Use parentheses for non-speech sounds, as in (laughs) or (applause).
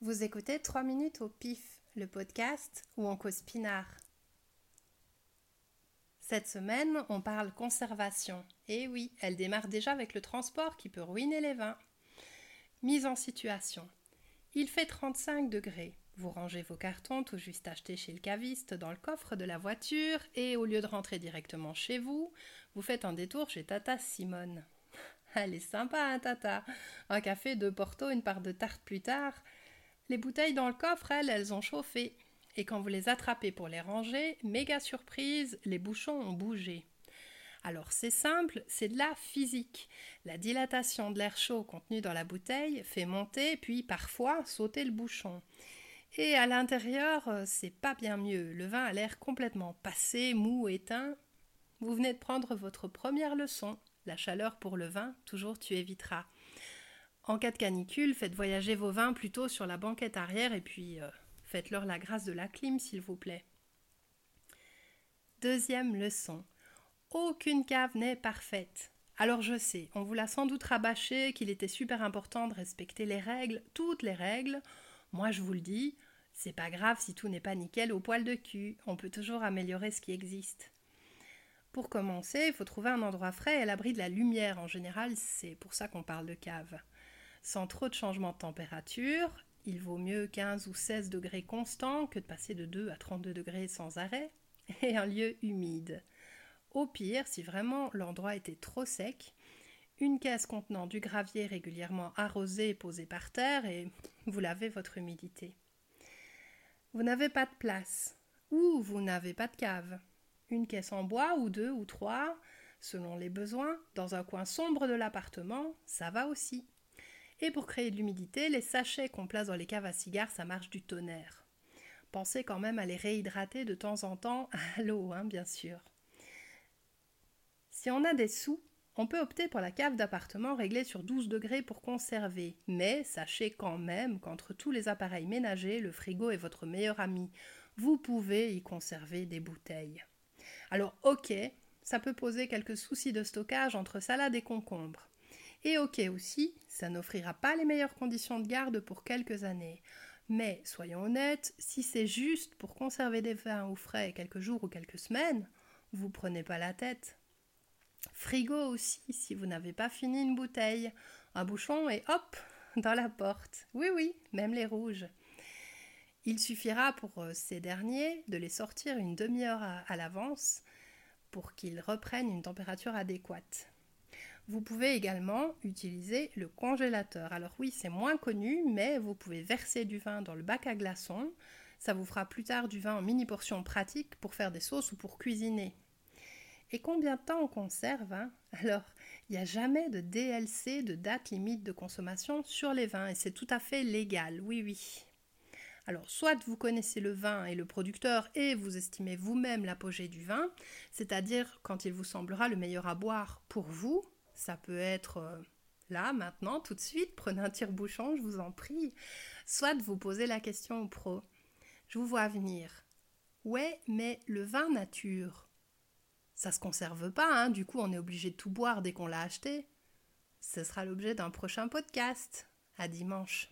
Vous écoutez 3 minutes au pif, le podcast où on cause pinard. Cette semaine, on parle conservation. Et oui, elle démarre déjà avec le transport qui peut ruiner les vins. Mise en situation. Il fait 35 degrés. Vous rangez vos cartons tout juste achetés chez le caviste dans le coffre de la voiture et au lieu de rentrer directement chez vous, vous faites un détour chez Tata Simone. (laughs) Elle est sympa, hein, Tata? Un café, de Porto, une part de tarte plus tard? Les bouteilles dans le coffre, elles, elles ont chauffé. Et quand vous les attrapez pour les ranger, méga surprise, les bouchons ont bougé. Alors c'est simple, c'est de la physique. La dilatation de l'air chaud contenu dans la bouteille fait monter puis parfois sauter le bouchon. Et à l'intérieur, euh, c'est pas bien mieux. Le vin a l'air complètement passé, mou, éteint. Vous venez de prendre votre première leçon. La chaleur pour le vin, toujours tu éviteras. En cas de canicule, faites voyager vos vins plutôt sur la banquette arrière et puis euh, faites-leur la grâce de la clim, s'il vous plaît. Deuxième leçon. Aucune cave n'est parfaite. Alors je sais, on vous l'a sans doute rabâché qu'il était super important de respecter les règles, toutes les règles. Moi je vous le dis, c'est pas grave si tout n'est pas nickel au poil de cul, on peut toujours améliorer ce qui existe. Pour commencer, il faut trouver un endroit frais et à l'abri de la lumière. En général, c'est pour ça qu'on parle de cave sans trop de changement de température. Il vaut mieux 15 ou 16 degrés constants que de passer de 2 à 32 degrés sans arrêt, (laughs) et un lieu humide. Au pire, si vraiment l'endroit était trop sec, une caisse contenant du gravier régulièrement arrosé posée par terre et (laughs) vous lavez votre humidité. Vous n'avez pas de place ou vous n'avez pas de cave. Une caisse en bois ou deux ou trois, selon les besoins, dans un coin sombre de l'appartement, ça va aussi. Et pour créer de l'humidité, les sachets qu'on place dans les caves à cigares, ça marche du tonnerre. Pensez quand même à les réhydrater de temps en temps (laughs) à l'eau, hein, bien sûr. Si on a des sous, on peut opter pour la cave d'appartement réglée sur 12 degrés pour conserver, mais sachez quand même qu'entre tous les appareils ménagers, le frigo est votre meilleur ami. Vous pouvez y conserver des bouteilles. Alors ok, ça peut poser quelques soucis de stockage entre salade et concombre. Et ok aussi, ça n'offrira pas les meilleures conditions de garde pour quelques années. Mais soyons honnêtes, si c'est juste pour conserver des vins au frais quelques jours ou quelques semaines, vous prenez pas la tête. Frigo aussi, si vous n'avez pas fini une bouteille, un bouchon et hop, (laughs) dans la porte. Oui, oui, même les rouges. Il suffira pour euh, ces derniers de les sortir une demi-heure à l'avance pour qu'ils reprennent une température adéquate. Vous pouvez également utiliser le congélateur. Alors oui, c'est moins connu, mais vous pouvez verser du vin dans le bac à glaçons. Ça vous fera plus tard du vin en mini portions pratiques pour faire des sauces ou pour cuisiner. Et combien de temps on conserve hein? Alors, il n'y a jamais de DLC, de date limite de consommation sur les vins, et c'est tout à fait légal, oui oui. Alors, soit vous connaissez le vin et le producteur et vous estimez vous-même l'apogée du vin, c'est-à-dire quand il vous semblera le meilleur à boire pour vous, ça peut être euh, là, maintenant, tout de suite, prenez un tire-bouchon, je vous en prie. Soit vous posez la question au pro. Je vous vois venir. Ouais, mais le vin nature, ça se conserve pas, hein, du coup on est obligé de tout boire dès qu'on l'a acheté. Ce sera l'objet d'un prochain podcast. À dimanche.